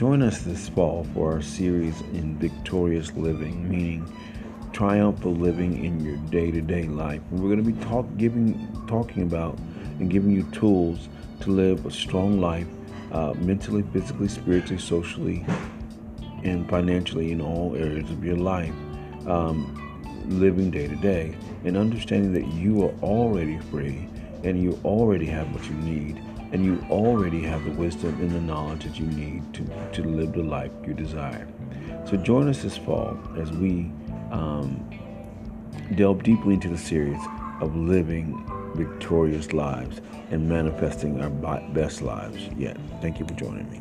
Join us this fall for our series in Victorious Living, meaning triumphal living in your day-to-day life. We're going to be talk, giving, talking about and giving you tools to live a strong life, uh, mentally, physically, spiritually, socially, and financially in all areas of your life. Um, living day to day and understanding that you are already free and you already have what you need and you already have the wisdom and the knowledge that you need to, to live the life you desire. So join us this fall as we um, delve deeply into the series of living victorious lives and manifesting our best lives yet. Thank you for joining me.